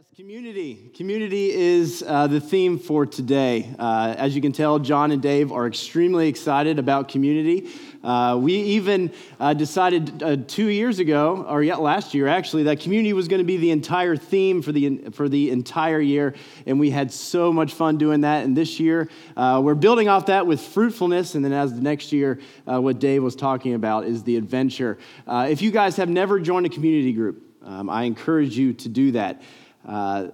Yes, community. Community is uh, the theme for today. Uh, as you can tell, John and Dave are extremely excited about community. Uh, we even uh, decided uh, two years ago, or yet last year actually, that community was going to be the entire theme for the, for the entire year. And we had so much fun doing that. And this year, uh, we're building off that with fruitfulness. And then as the next year, what Dave was talking about is the adventure. if you guys have never joined a community group, um, I encourage you to do that. Uh,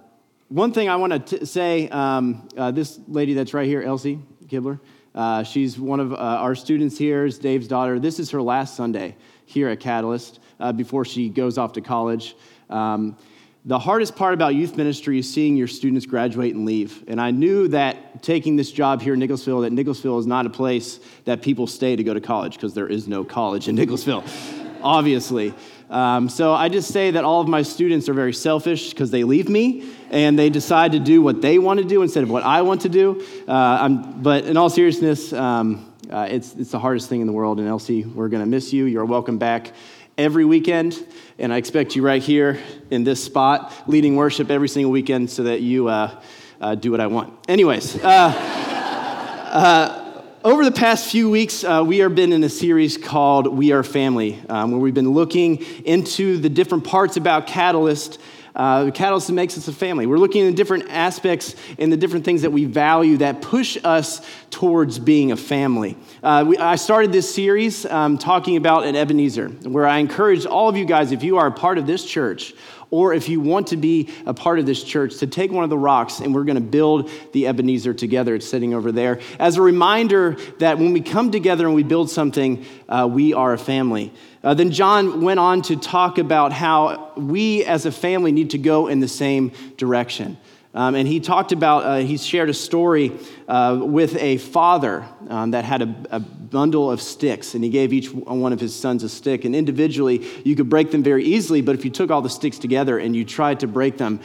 one thing I want to say um, uh, this lady that's right here, Elsie Kibler, uh, she's one of uh, our students here, is Dave's daughter. This is her last Sunday here at Catalyst uh, before she goes off to college. Um, the hardest part about youth ministry is seeing your students graduate and leave. And I knew that taking this job here in Nicholasville, that Nicholasville is not a place that people stay to go to college because there is no college in Nicholasville, obviously. Um, so I just say that all of my students are very selfish because they leave me and they decide to do what they want to do instead of what I want to do. Uh, but in all seriousness, um, uh, it's, it's the hardest thing in the world. And Elsie, we're going to miss you. You're welcome back every weekend. And I expect you right here in this spot, leading worship every single weekend so that you uh, uh do what I want. Anyways. Over the past few weeks, uh, we have been in a series called We Are Family, um, where we've been looking into the different parts about Catalyst. Uh, Catalyst makes us a family. We're looking at different aspects and the different things that we value that push us towards being a family. Uh, we, I started this series um, talking about an Ebenezer, where I encourage all of you guys, if you are a part of this church, or if you want to be a part of this church, to take one of the rocks and we're going to build the Ebenezer together. It's sitting over there as a reminder that when we come together and we build something, uh, we are a family. Uh, then John went on to talk about how we as a family need to go in the same direction. Um, and he talked about, uh, he shared a story uh, with a father um, that had a, a, bundle of sticks, and he gave each one of his sons a stick. And individually, you could break them very easily, but if you took all the sticks together and you tried to break them,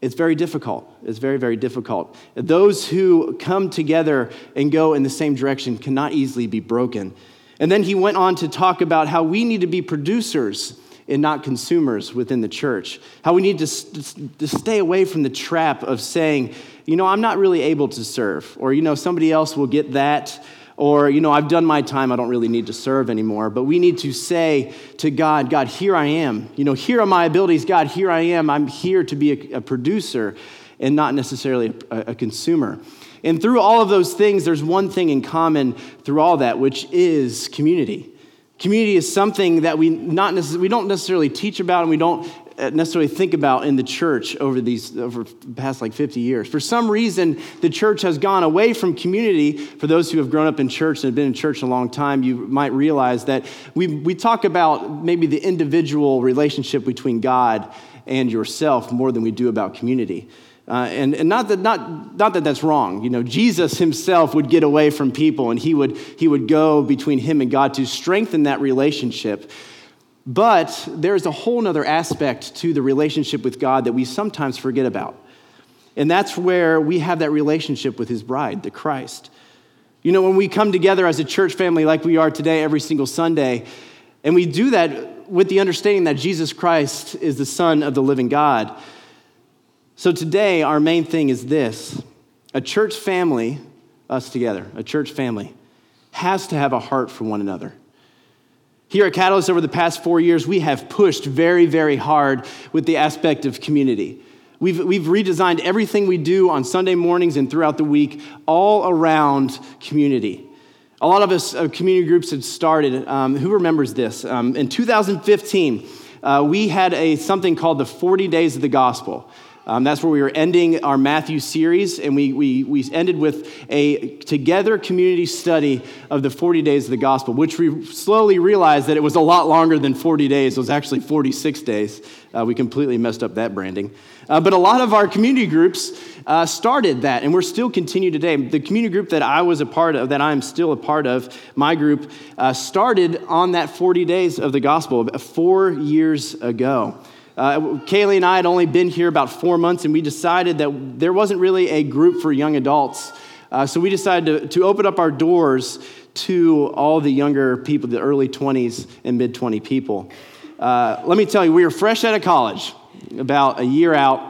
it's very difficult. It's very, very difficult. Those who come together and go in the same direction cannot easily be broken. And then he went on to talk about how we need to be producers and not consumers within the church. How we need to, to stay away from the trap of saying, you know, I'm not really able to serve, or, you know, somebody else will get that, or, you know, I've done my time, I don't really need to serve anymore. But we need to say to God, God, here I am. You know, here are my abilities. God, here I am. I'm here to be a, a producer and not necessarily a, a consumer. And through all of those things, there's one thing in common through all that, which is community. Community is something that we, not necess- we don't necessarily teach about and we don't uh, necessarily think about in the church over these over the past like 50 years. For some reason, the church has gone away from community. For those who have grown up in church and have been in church a long time, you might realize that we, we talk about maybe the individual relationship between God and yourself more than we do about community. Uh, and and not, that, not, not that that's wrong. You know, Jesus himself would get away from people and he would, he would go between him and God to strengthen that relationship. But there's a whole other aspect to the relationship with God that we sometimes forget about. And that's where we have that relationship with his bride, the Christ. You know, when we come together as a church family like we are today every single Sunday, and we do that with the understanding that Jesus Christ is the Son of the living God so today, our main thing is this a church family, us together, a church family, has to have a heart for one another. Here at Catalyst, over the past four years, we have pushed very, very hard with the aspect of community. We've, we've redesigned everything we do on Sunday mornings and throughout the week all around community. A lot of us uh, community groups had started. Um, who remembers this? Um, in 2015, uh, we had a, something called the 40 Days of the Gospel. Um, that's where we were ending our Matthew series, and we, we, we ended with a together community study of the 40 days of the gospel, which we slowly realized that it was a lot longer than 40 days. It was actually 46 days. Uh, we completely messed up that branding. Uh, but a lot of our community groups uh, started that, and we're still continue today. The community group that I was a part of, that I'm still a part of, my group, uh, started on that 40 days of the gospel four years ago. Uh, Kaylee and I had only been here about four months, and we decided that there wasn't really a group for young adults. Uh, so we decided to, to open up our doors to all the younger people, the early 20s and mid 20 people. Uh, let me tell you, we were fresh out of college, about a year out,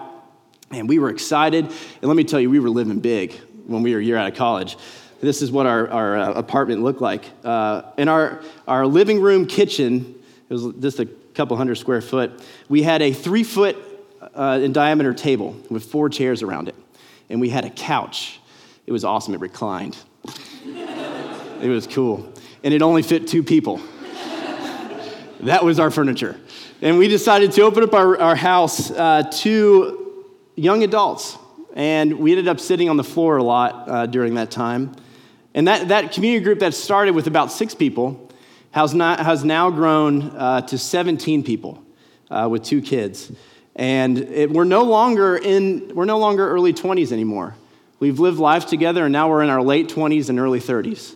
And we were excited. And let me tell you, we were living big when we were a year out of college. This is what our, our uh, apartment looked like. Uh, in our, our living room kitchen, it was just a couple hundred square foot, we had a three foot uh, in diameter table with four chairs around it. And we had a couch. It was awesome. It reclined. it was cool. And it only fit two people. that was our furniture. And we decided to open up our, our house uh, to young adults. And we ended up sitting on the floor a lot uh, during that time. And that, that community group that started with about six people has, not, has now grown uh, to 17 people uh, with two kids. And it, we're, no longer in, we're no longer early 20s anymore. We've lived life together, and now we're in our late 20s and early 30s.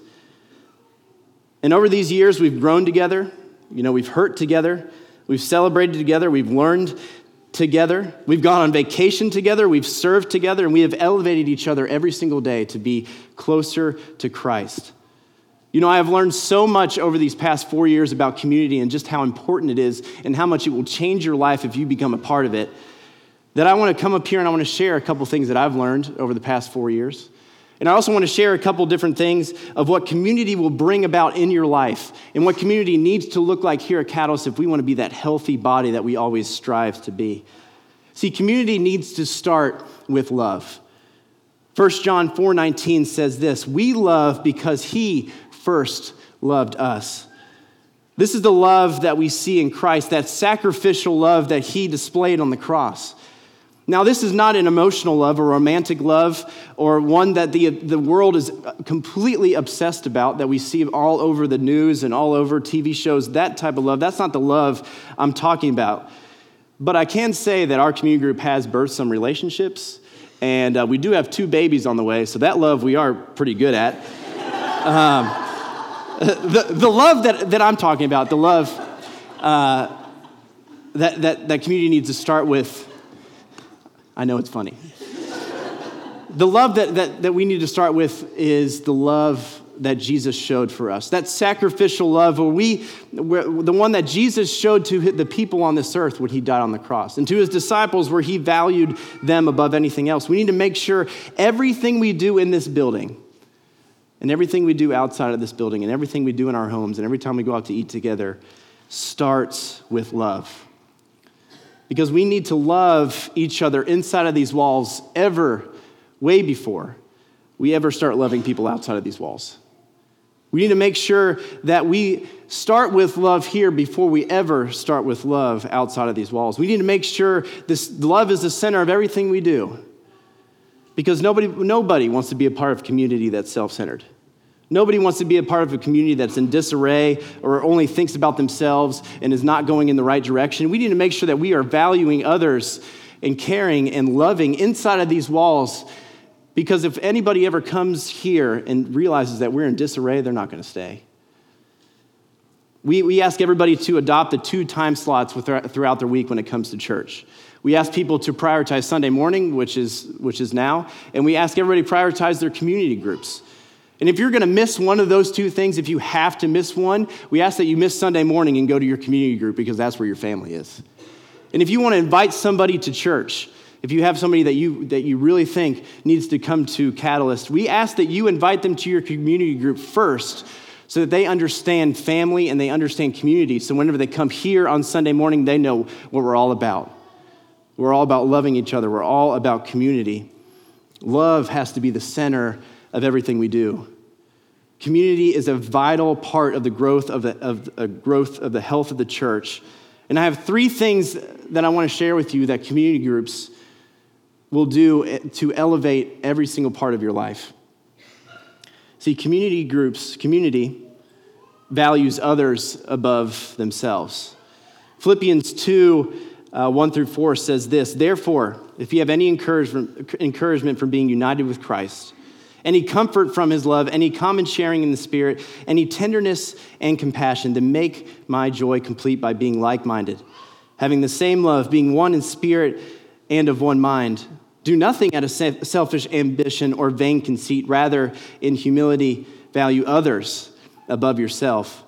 And over these years, we've grown together. You know, we've hurt together. We've celebrated together. We've learned together. We've gone on vacation together. We've served together. And we have elevated each other every single day to be closer to Christ. You know, I have learned so much over these past four years about community and just how important it is and how much it will change your life if you become a part of it that I want to come up here and I want to share a couple things that I've learned over the past four years. And I also want to share a couple different things of what community will bring about in your life and what community needs to look like here at Catalyst if we want to be that healthy body that we always strive to be. See, community needs to start with love. 1 John 4:19 says this, "We love because he first loved us." This is the love that we see in Christ, that sacrificial love that he displayed on the cross. Now, this is not an emotional love or romantic love or one that the, the world is completely obsessed about, that we see all over the news and all over TV shows, that type of love. That's not the love I'm talking about. But I can say that our community group has birthed some relationships, and uh, we do have two babies on the way, so that love we are pretty good at. Um, the, the love that, that I'm talking about, the love uh, that, that, that community needs to start with I know it's funny. the love that, that, that we need to start with is the love that Jesus showed for us. That sacrificial love, where we, where, the one that Jesus showed to the people on this earth when he died on the cross, and to his disciples, where he valued them above anything else. We need to make sure everything we do in this building, and everything we do outside of this building, and everything we do in our homes, and every time we go out to eat together, starts with love because we need to love each other inside of these walls ever, way before we ever start loving people outside of these walls. We need to make sure that we start with love here before we ever start with love outside of these walls. We need to make sure this love is the center of everything we do. Because nobody, nobody wants to be a part of community that's self centered. Nobody wants to be a part of a community that's in disarray or only thinks about themselves and is not going in the right direction. We need to make sure that we are valuing others and caring and loving inside of these walls because if anybody ever comes here and realizes that we're in disarray, they're not going to stay. We, we ask everybody to adopt the two time slots throughout their week when it comes to church. We ask people to prioritize Sunday morning, which is, which is now, and we ask everybody prioritize their community groups. And if you're going to miss one of those two things, if you have to miss one, we ask that you miss Sunday morning and go to your community group because that's where your family is. And if you want to invite somebody to church, if you have somebody that you, that you really think needs to come to Catalyst, we ask that you invite them to your community group first so that they understand family and they understand community. So whenever they come here on Sunday morning, they know what we're all about. We're all about loving each other, we're all about community. Love has to be the center of everything we do. Community is a vital part of the growth of the, of, uh, growth of the health of the church. And I have three things that I want to share with you that community groups will do to elevate every single part of your life. See, community groups, community values others above themselves. Philippians 2 uh, 1 through 4 says this Therefore, if you have any encouragement, encouragement from being united with Christ, any comfort from his love, any common sharing in the Spirit, any tenderness and compassion, to make my joy complete by being like minded, having the same love, being one in spirit and of one mind. Do nothing out of selfish ambition or vain conceit, rather, in humility, value others above yourself,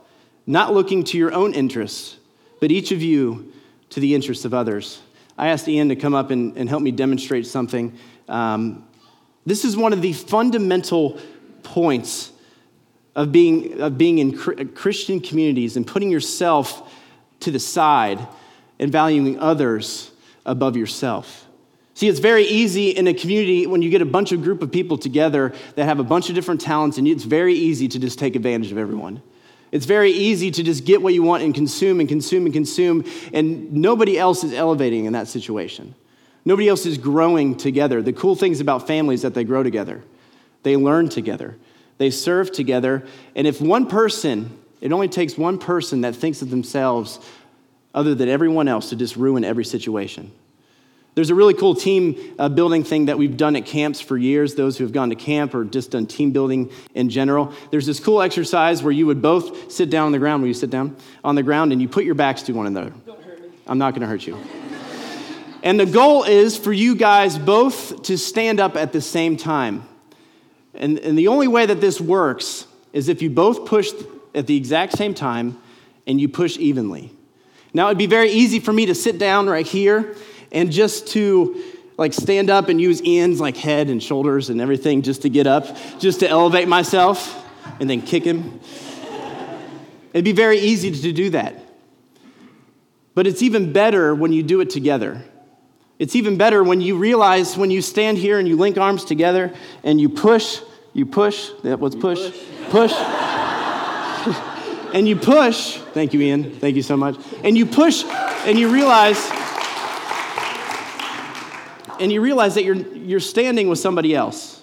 not looking to your own interests, but each of you to the interests of others. I asked Ian to come up and, and help me demonstrate something. Um, this is one of the fundamental points of being, of being in Christian communities and putting yourself to the side and valuing others above yourself. See, it's very easy in a community when you get a bunch of group of people together that have a bunch of different talents, and it's very easy to just take advantage of everyone. It's very easy to just get what you want and consume and consume and consume, and nobody else is elevating in that situation. Nobody else is growing together. The cool things about families that they grow together. They learn together. They serve together. And if one person, it only takes one person that thinks of themselves other than everyone else to just ruin every situation. There's a really cool team uh, building thing that we've done at camps for years, those who have gone to camp or just done team building in general. There's this cool exercise where you would both sit down on the ground, where you sit down on the ground and you put your backs to one another. Don't hurt me. I'm not going to hurt you. and the goal is for you guys both to stand up at the same time. And, and the only way that this works is if you both push at the exact same time and you push evenly. Now, it'd be very easy for me to sit down right here and just to like stand up and use Ian's like head and shoulders and everything just to get up, just to elevate myself and then kick him. It'd be very easy to do that. But it's even better when you do it together. It's even better when you realize when you stand here and you link arms together and you push, you push, that was push, push. push. and you push, thank you, Ian, thank you so much. And you push and you realize, and you realize that you're, you're standing with somebody else.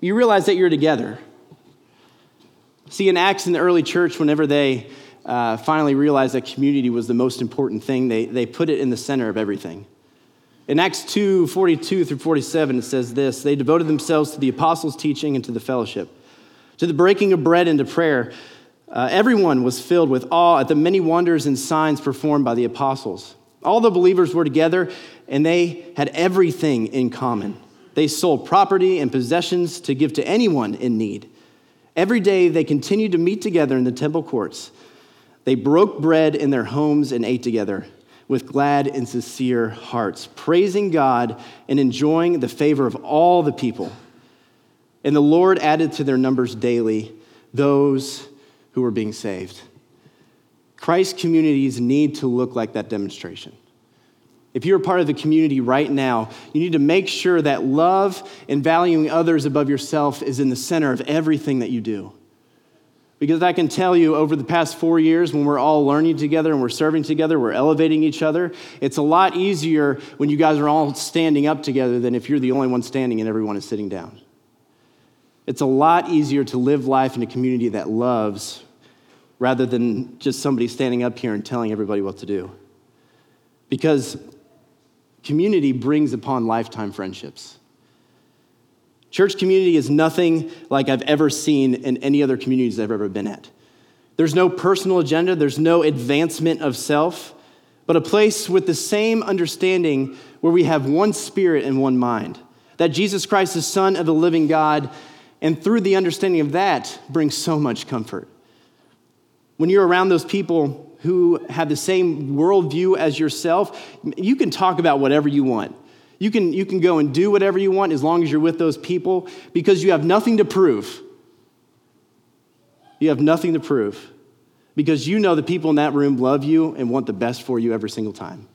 You realize that you're together. See, in Acts in the early church, whenever they uh, finally realized that community was the most important thing, they, they put it in the center of everything. In Acts 2 42 through 47, it says this They devoted themselves to the apostles' teaching and to the fellowship, to the breaking of bread and to prayer. Uh, everyone was filled with awe at the many wonders and signs performed by the apostles. All the believers were together and they had everything in common. They sold property and possessions to give to anyone in need. Every day they continued to meet together in the temple courts they broke bread in their homes and ate together with glad and sincere hearts, praising God and enjoying the favor of all the people. And the Lord added to their numbers daily those who were being saved. Christ communities need to look like that demonstration. If you're a part of the community right now, you need to make sure that love and valuing others above yourself is in the center of everything that you do. Because I can tell you, over the past four years, when we're all learning together and we're serving together, we're elevating each other, it's a lot easier when you guys are all standing up together than if you're the only one standing and everyone is sitting down. It's a lot easier to live life in a community that loves rather than just somebody standing up here and telling everybody what to do. Because community brings upon lifetime friendships. Church community is nothing like I've ever seen in any other communities I've ever been at. There's no personal agenda, there's no advancement of self, but a place with the same understanding where we have one spirit and one mind. That Jesus Christ is Son of the living God, and through the understanding of that brings so much comfort. When you're around those people who have the same worldview as yourself, you can talk about whatever you want. You can, you can go and do whatever you want as long as you're with those people because you have nothing to prove. You have nothing to prove because you know the people in that room love you and want the best for you every single time.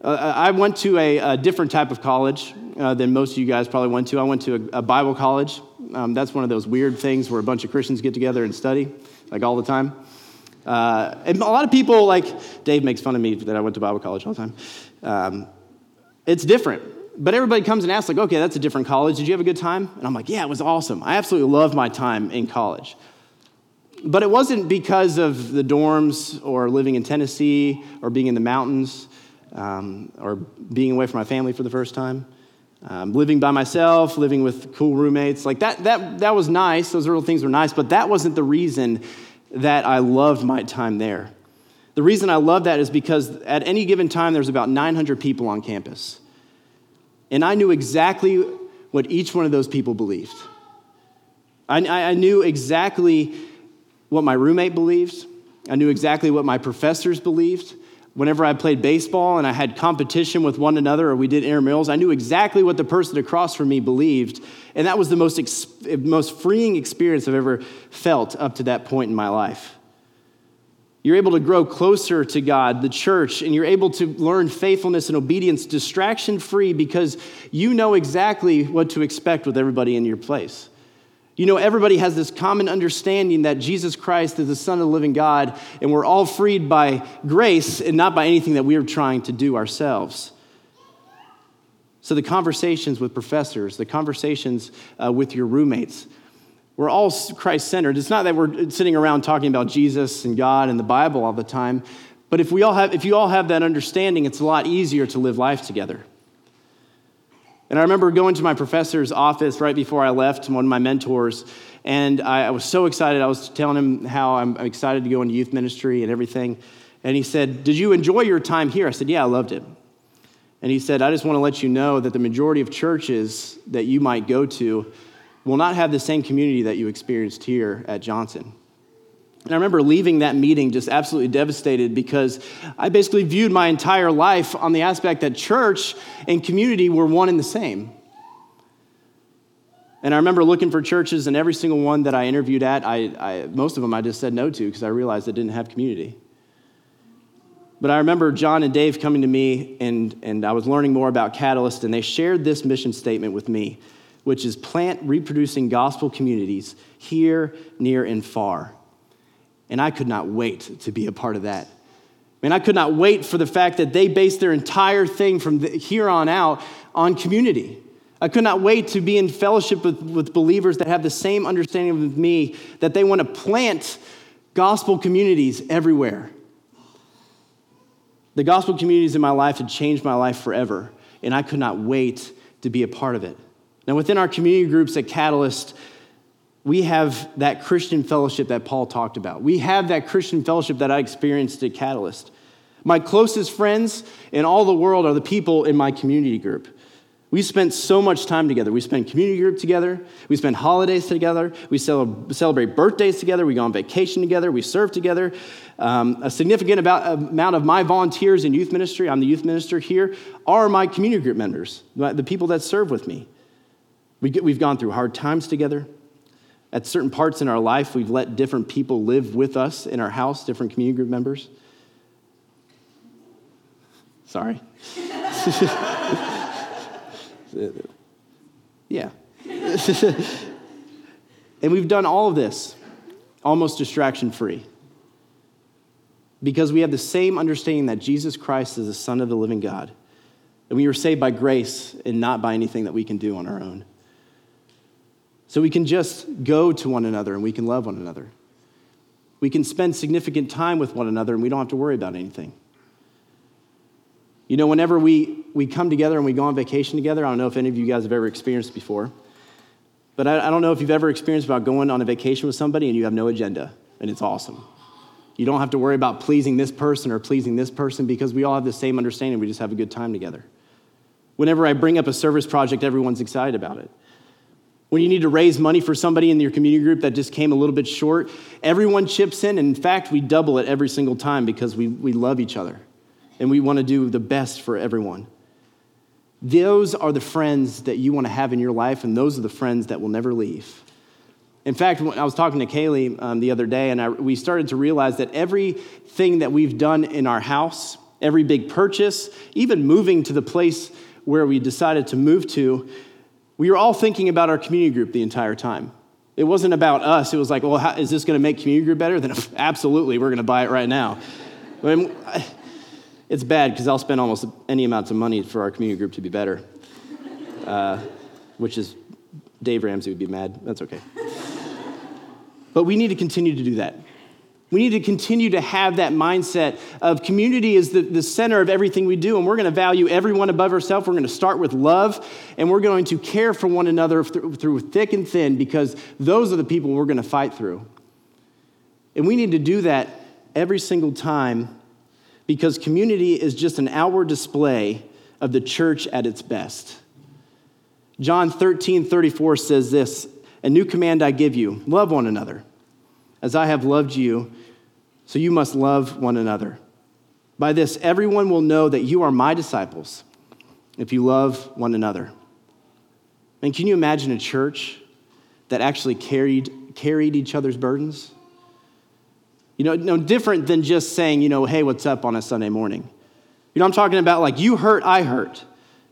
Uh, I went to a, a, different type of college uh, than most of you guys probably went to. I went to a, a Bible college. Um, that's one of those weird things where a bunch of Christians get together and study, like all the time. Uh, and a lot of people, like Dave makes fun of me that I went to Bible college all the time. Um, it's different. But everybody comes and asks, like, okay, that's a different college. Did you have a good time? And I'm like, yeah, it was awesome. I absolutely loved my time in college. But it wasn't because of the dorms or living in Tennessee or being in the mountains um, or being away from my family for the first time. Um, living by myself, living with cool roommates, like that, that, that was nice. Those little things were nice, but that wasn't the reason that I loved my time there. The reason I love that is because at any given time, there's about 900 people on campus. And I knew exactly what each one of those people believed. I, I knew exactly what my roommate believed. I knew exactly what my professors believed. Whenever I played baseball and I had competition with one another or we did intramurals, I knew exactly what the person across from me believed. And that was the most, ex- most freeing experience I've ever felt up to that point in my life. You're able to grow closer to God, the church, and you're able to learn faithfulness and obedience distraction free because you know exactly what to expect with everybody in your place. You know, everybody has this common understanding that Jesus Christ is the Son of the living God, and we're all freed by grace and not by anything that we are trying to do ourselves. So, the conversations with professors, the conversations uh, with your roommates, we're all Christ centered. It's not that we're sitting around talking about Jesus and God and the Bible all the time, but if, we all have, if you all have that understanding, it's a lot easier to live life together. And I remember going to my professor's office right before I left, one of my mentors, and I, I was so excited. I was telling him how I'm, I'm excited to go into youth ministry and everything. And he said, Did you enjoy your time here? I said, Yeah, I loved it. And he said, I just want to let you know that the majority of churches that you might go to will not have the same community that you experienced here at Johnson. And I remember leaving that meeting just absolutely devastated because I basically viewed my entire life on the aspect that church and community were one and the same. And I remember looking for churches, and every single one that I interviewed at, I, I most of them I just said no to because I realized it didn't have community. But I remember John and Dave coming to me, and, and I was learning more about Catalyst, and they shared this mission statement with me, which is plant reproducing gospel communities here, near, and far. And I could not wait to be a part of that. And I could not wait for the fact that they based their entire thing from here on out on community. I could not wait to be in fellowship with, with believers that have the same understanding of me, that they want to plant gospel communities everywhere. The gospel communities in my life had changed my life forever, and I could not wait to be a part of it. Now, within our community groups at Catalyst, we have that Christian fellowship that Paul talked about. We have that Christian fellowship that I experienced at Catalyst. My closest friends in all the world are the people in my community group. We spent so much time together. We spend community group together. We spend holidays together. We celebrate birthdays together. We go on vacation together. We serve together. Um, a significant amount of my volunteers in youth ministry, I'm the youth minister here, are my community group members, the people that serve with me. We get, we've gone through hard times together. At certain parts in our life, we've let different people live with us in our house, different community group members. Sorry. yeah. and we've done all of this almost distraction free because we have the same understanding that Jesus Christ is the Son of the living God. And we were saved by grace and not by anything that we can do on our own. So we can just go to one another and we can love one another. We can spend significant time with one another and we don't have to worry about anything. You know, whenever we, we come together and we go on vacation together, I don't know if any of you guys have ever experienced before, but I, I don't know if you've ever experienced about going on a vacation with somebody and you have no agenda, and it's awesome. You don't have to worry about pleasing this person or pleasing this person because we all have the same understanding. We just have a good time together. Whenever I bring up a service project, everyone's excited about it. When you need to raise money for somebody in your community group that just came a little bit short, everyone chips in. And in fact, we double it every single time because we, we love each other and we want to do the best for everyone. Those are the friends that you want to have in your life, and those are the friends that will never leave. In fact, I was talking to Kaylee um, the other day, and I, we started to realize that everything that we've done in our house, every big purchase, even moving to the place where we decided to move to, we were all thinking about our community group the entire time. It wasn't about us. It was like, well, how, is this going to make community group better? Then absolutely, we're going to buy it right now. it's bad because I'll spend almost any amount of money for our community group to be better, uh, which is Dave Ramsey would be mad. That's okay. but we need to continue to do that. We need to continue to have that mindset of community is the, the center of everything we do, and we're going to value everyone above ourselves. We're going to start with love, and we're going to care for one another through, through thick and thin because those are the people we're going to fight through. And we need to do that every single time because community is just an outward display of the church at its best. John 13 34 says this A new command I give you love one another. As I have loved you, so you must love one another. By this, everyone will know that you are my disciples if you love one another. And can you imagine a church that actually carried, carried each other's burdens? You know, no different than just saying, you know, hey, what's up on a Sunday morning. You know, I'm talking about like you hurt, I hurt.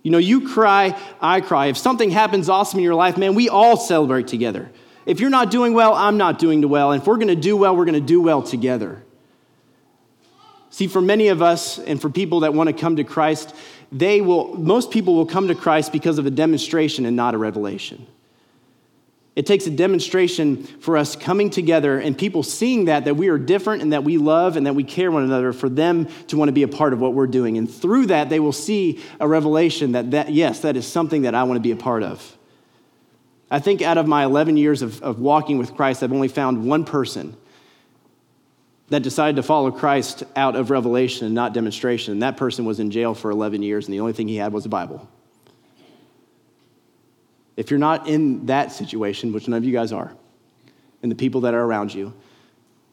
You know, you cry, I cry. If something happens awesome in your life, man, we all celebrate together. If you're not doing well, I'm not doing well. And if we're going to do well, we're going to do well together. See, for many of us and for people that want to come to Christ, they will, most people will come to Christ because of a demonstration and not a revelation. It takes a demonstration for us coming together and people seeing that, that we are different and that we love and that we care one another for them to want to be a part of what we're doing. And through that, they will see a revelation that, that yes, that is something that I want to be a part of. I think out of my 11 years of, of walking with Christ, I've only found one person that decided to follow Christ out of revelation and not demonstration. And that person was in jail for 11 years, and the only thing he had was a Bible. If you're not in that situation, which none of you guys are, and the people that are around you,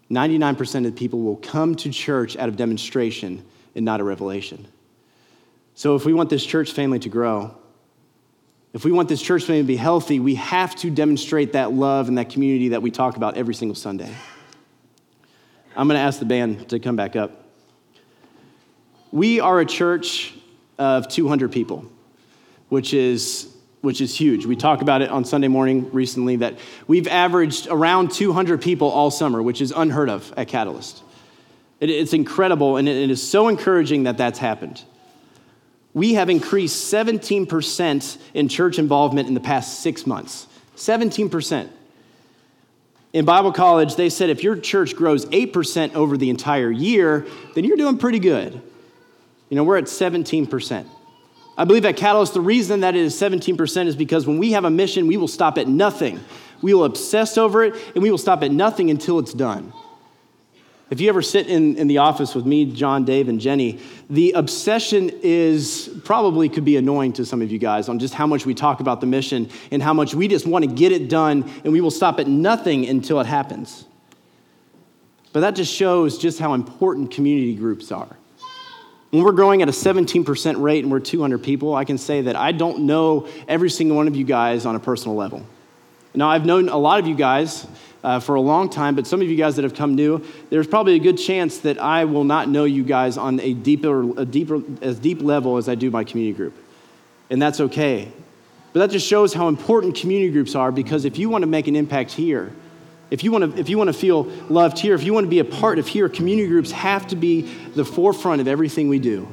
99% of the people will come to church out of demonstration and not a revelation. So, if we want this church family to grow, if we want this church family to be healthy, we have to demonstrate that love and that community that we talk about every single Sunday. I'm going to ask the band to come back up. We are a church of 200 people, which is which is huge. We talk about it on Sunday morning recently that we've averaged around 200 people all summer, which is unheard of at Catalyst. It, it's incredible, and it, it is so encouraging that that's happened. We have increased 17% in church involvement in the past six months. 17% in Bible college, they said if your church grows 8% over the entire year, then you're doing pretty good. You know, we're at 17%. I believe at Catalyst, the reason that it is 17% is because when we have a mission, we will stop at nothing. We will obsess over it, and we will stop at nothing until it's done. If you ever sit in, in the office with me, John, Dave, and Jenny, the obsession is probably could be annoying to some of you guys on just how much we talk about the mission and how much we just want to get it done and we will stop at nothing until it happens. But that just shows just how important community groups are. When we're growing at a 17% rate and we're 200 people, I can say that I don't know every single one of you guys on a personal level. Now, I've known a lot of you guys uh, for a long time, but some of you guys that have come new, there's probably a good chance that I will not know you guys on a deeper, a deeper, as deep level as I do my community group. And that's okay. But that just shows how important community groups are because if you want to make an impact here, if you want to, if you want to feel loved here, if you want to be a part of here, community groups have to be the forefront of everything we do.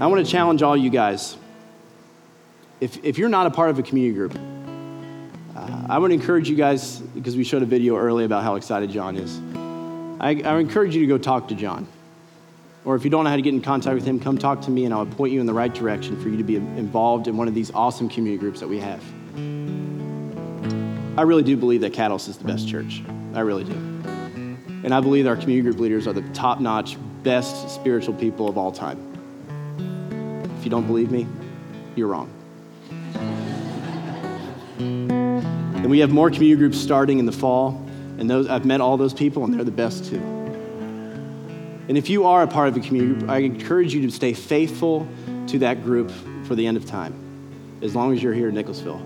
I want to challenge all you guys. If, if you're not a part of a community group, I would encourage you guys, because we showed a video earlier about how excited John is. I, I encourage you to go talk to John. Or if you don't know how to get in contact with him, come talk to me and I'll point you in the right direction for you to be involved in one of these awesome community groups that we have. I really do believe that Catalyst is the best church. I really do. And I believe our community group leaders are the top notch, best spiritual people of all time. If you don't believe me, you're wrong. And we have more community groups starting in the fall. And those, I've met all those people, and they're the best too. And if you are a part of a community group, I encourage you to stay faithful to that group for the end of time, as long as you're here in Nicholasville.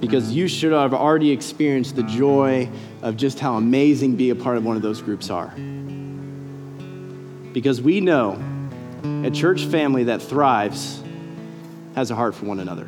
Because you should have already experienced the joy of just how amazing being a part of one of those groups are. Because we know a church family that thrives has a heart for one another.